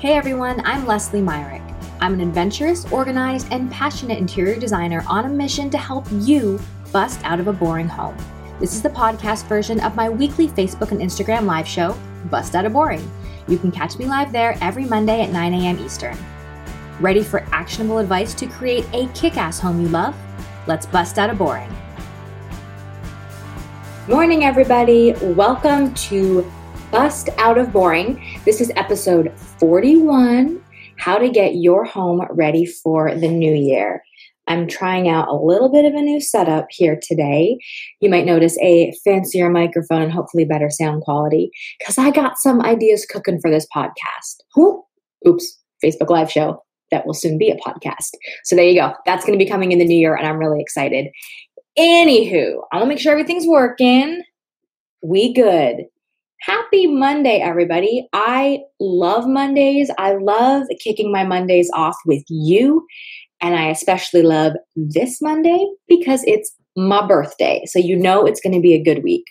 Hey everyone, I'm Leslie Myrick. I'm an adventurous, organized, and passionate interior designer on a mission to help you bust out of a boring home. This is the podcast version of my weekly Facebook and Instagram live show, Bust Out of Boring. You can catch me live there every Monday at 9 a.m. Eastern. Ready for actionable advice to create a kick ass home you love? Let's bust out of boring. Morning, everybody. Welcome to Bust Out of Boring. This is episode 41 How to Get Your Home Ready for the New Year. I'm trying out a little bit of a new setup here today. You might notice a fancier microphone and hopefully better sound quality because I got some ideas cooking for this podcast. Oops, Facebook Live show that will soon be a podcast. So there you go. That's going to be coming in the new year, and I'm really excited. Anywho, I want to make sure everything's working. We good. Happy Monday, everybody. I love Mondays. I love kicking my Mondays off with you. And I especially love this Monday because it's my birthday. So you know it's going to be a good week.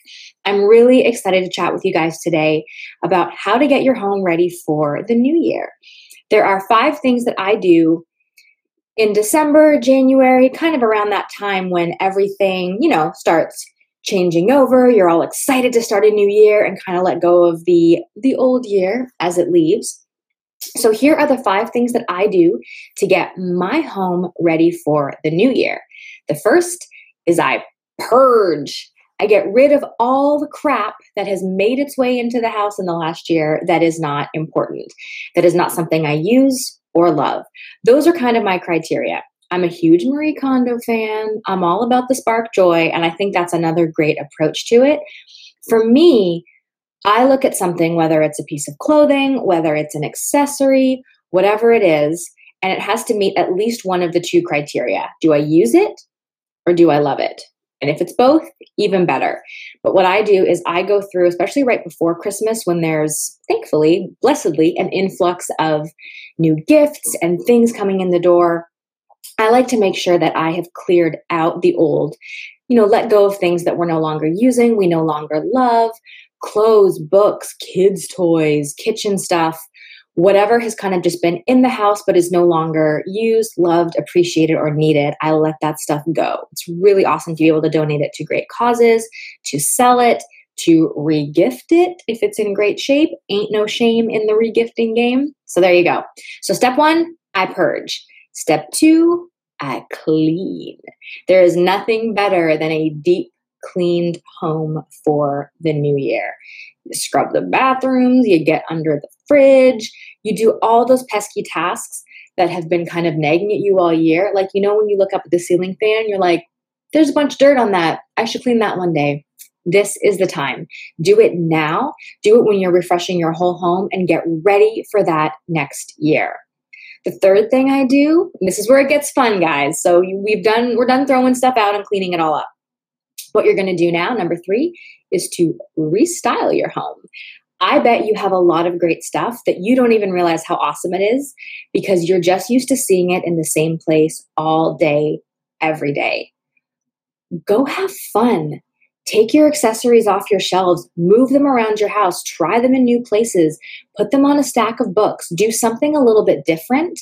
I'm really excited to chat with you guys today about how to get your home ready for the new year. There are five things that I do in December, January, kind of around that time when everything, you know, starts changing over you're all excited to start a new year and kind of let go of the the old year as it leaves. So here are the five things that i do to get my home ready for the new year. The first is i purge. I get rid of all the crap that has made its way into the house in the last year that is not important that is not something i use or love. Those are kind of my criteria I'm a huge Marie Kondo fan. I'm all about the spark joy. And I think that's another great approach to it. For me, I look at something, whether it's a piece of clothing, whether it's an accessory, whatever it is, and it has to meet at least one of the two criteria. Do I use it or do I love it? And if it's both, even better. But what I do is I go through, especially right before Christmas, when there's thankfully, blessedly, an influx of new gifts and things coming in the door. I like to make sure that I have cleared out the old, you know, let go of things that we're no longer using, we no longer love, clothes, books, kids' toys, kitchen stuff, whatever has kind of just been in the house but is no longer used, loved, appreciated, or needed. I let that stuff go. It's really awesome to be able to donate it to great causes, to sell it, to regift it if it's in great shape. Ain't no shame in the regifting game. So there you go. So, step one, I purge. Step two, I clean. There is nothing better than a deep cleaned home for the new year. You scrub the bathrooms, you get under the fridge, you do all those pesky tasks that have been kind of nagging at you all year. Like, you know, when you look up at the ceiling fan, you're like, there's a bunch of dirt on that. I should clean that one day. This is the time. Do it now. Do it when you're refreshing your whole home and get ready for that next year. The third thing I do, this is where it gets fun, guys. So we've done, we're done throwing stuff out and cleaning it all up. What you're going to do now, number three, is to restyle your home. I bet you have a lot of great stuff that you don't even realize how awesome it is because you're just used to seeing it in the same place all day, every day. Go have fun. Take your accessories off your shelves, move them around your house, try them in new places, put them on a stack of books, do something a little bit different,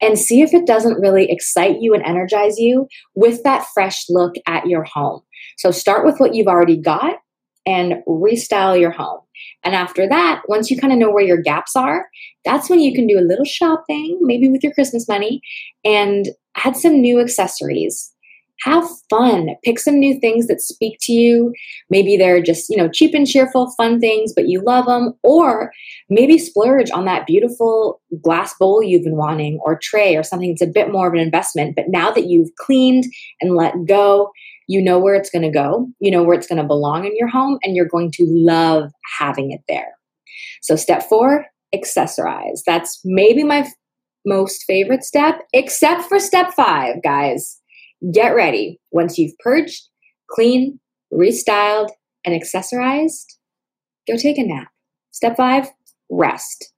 and see if it doesn't really excite you and energize you with that fresh look at your home. So start with what you've already got and restyle your home. And after that, once you kind of know where your gaps are, that's when you can do a little shopping, maybe with your Christmas money, and add some new accessories have fun. Pick some new things that speak to you. Maybe they're just you know cheap and cheerful fun things but you love them or maybe splurge on that beautiful glass bowl you've been wanting or tray or something that's a bit more of an investment. But now that you've cleaned and let go you know where it's going to go. You know where it's going to belong in your home and you're going to love having it there. So step four accessorize. That's maybe my most favorite step except for step five guys Get ready. Once you've purged, cleaned, restyled, and accessorized, go take a nap. Step five, rest.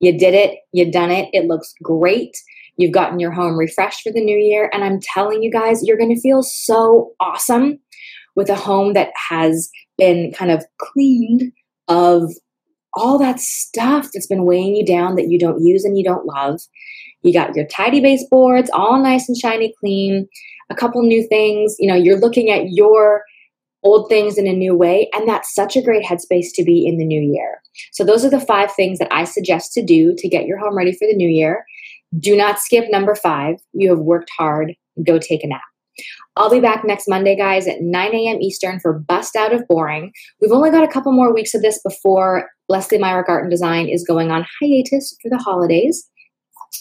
You did it, you done it, it looks great. You've gotten your home refreshed for the new year. And I'm telling you guys, you're going to feel so awesome with a home that has been kind of cleaned of all that stuff that's been weighing you down that you don't use and you don't love. You got your tidy baseboards, all nice and shiny clean, a couple new things. You know, you're looking at your old things in a new way. And that's such a great headspace to be in the new year. So, those are the five things that I suggest to do to get your home ready for the new year. Do not skip number five. You have worked hard. Go take a nap. I'll be back next Monday, guys, at 9 a.m. Eastern for Bust Out of Boring. We've only got a couple more weeks of this before Leslie Art and Design is going on hiatus for the holidays.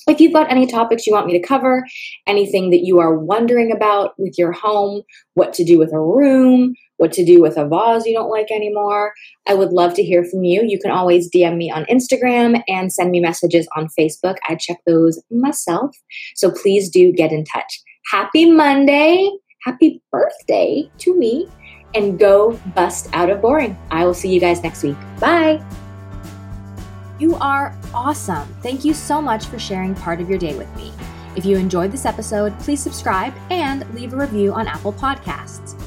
If you've got any topics you want me to cover, anything that you are wondering about with your home, what to do with a room, what to do with a vase you don't like anymore, I would love to hear from you. You can always DM me on Instagram and send me messages on Facebook. I check those myself. So please do get in touch. Happy Monday. Happy birthday to me. And go bust out of boring. I will see you guys next week. Bye. You are awesome. Thank you so much for sharing part of your day with me. If you enjoyed this episode, please subscribe and leave a review on Apple Podcasts.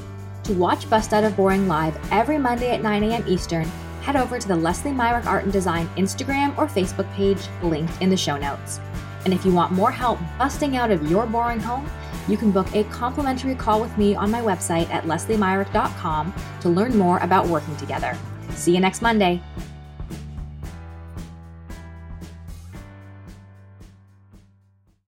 To watch Bust Out of Boring live every Monday at 9 a.m. Eastern, head over to the Leslie Myrick Art and Design Instagram or Facebook page linked in the show notes. And if you want more help busting out of your boring home, you can book a complimentary call with me on my website at lesliemyrick.com to learn more about working together. See you next Monday.